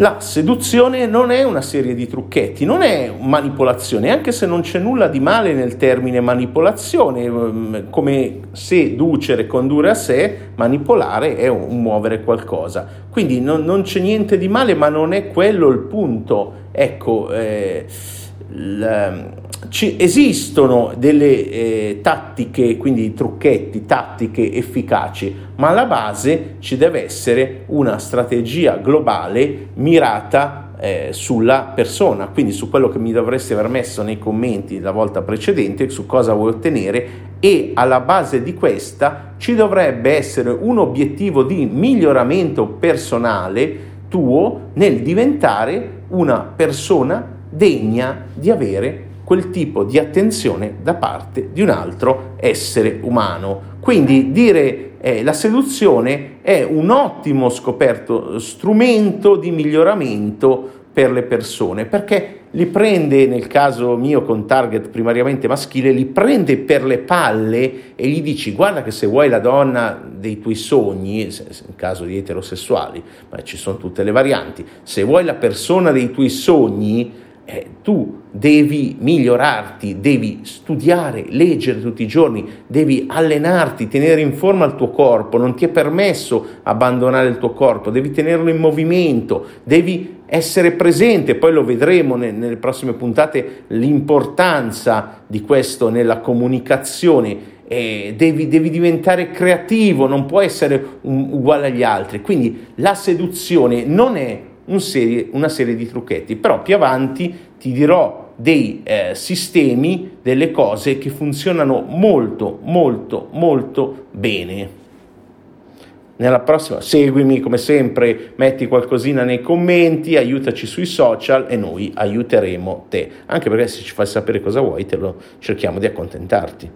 La seduzione non è una serie di trucchetti, non è manipolazione, anche se non c'è nulla di male nel termine manipolazione, ehm, come seducere, condurre a sé, manipolare è un muovere qualcosa. Quindi non, non c'è niente di male, ma non è quello il punto. Ecco, eh, ci, esistono delle eh, tattiche, quindi trucchetti, tattiche efficaci, ma alla base ci deve essere una strategia globale mirata eh, sulla persona, quindi su quello che mi dovresti aver messo nei commenti la volta precedente, su cosa vuoi ottenere e alla base di questa ci dovrebbe essere un obiettivo di miglioramento personale tuo nel diventare una persona degna di avere quel tipo di attenzione da parte di un altro essere umano. Quindi dire eh, la seduzione è un ottimo scoperto strumento di miglioramento per le persone, perché li prende, nel caso mio con target primariamente maschile, li prende per le palle e gli dici guarda che se vuoi la donna dei tuoi sogni, in caso di eterosessuali, ma ci sono tutte le varianti, se vuoi la persona dei tuoi sogni, eh, tu devi migliorarti, devi studiare, leggere tutti i giorni, devi allenarti, tenere in forma il tuo corpo, non ti è permesso abbandonare il tuo corpo, devi tenerlo in movimento, devi essere presente, poi lo vedremo nelle prossime puntate, l'importanza di questo nella comunicazione. Eh, devi, devi, diventare creativo, non può essere un, uguale agli altri. Quindi la seduzione non è un serie, una serie di trucchetti, però più avanti ti dirò dei eh, sistemi, delle cose che funzionano molto, molto, molto bene. Nella prossima seguimi come sempre, metti qualcosina nei commenti, aiutaci sui social e noi aiuteremo te. Anche perché se ci fai sapere cosa vuoi, te lo cerchiamo di accontentarti.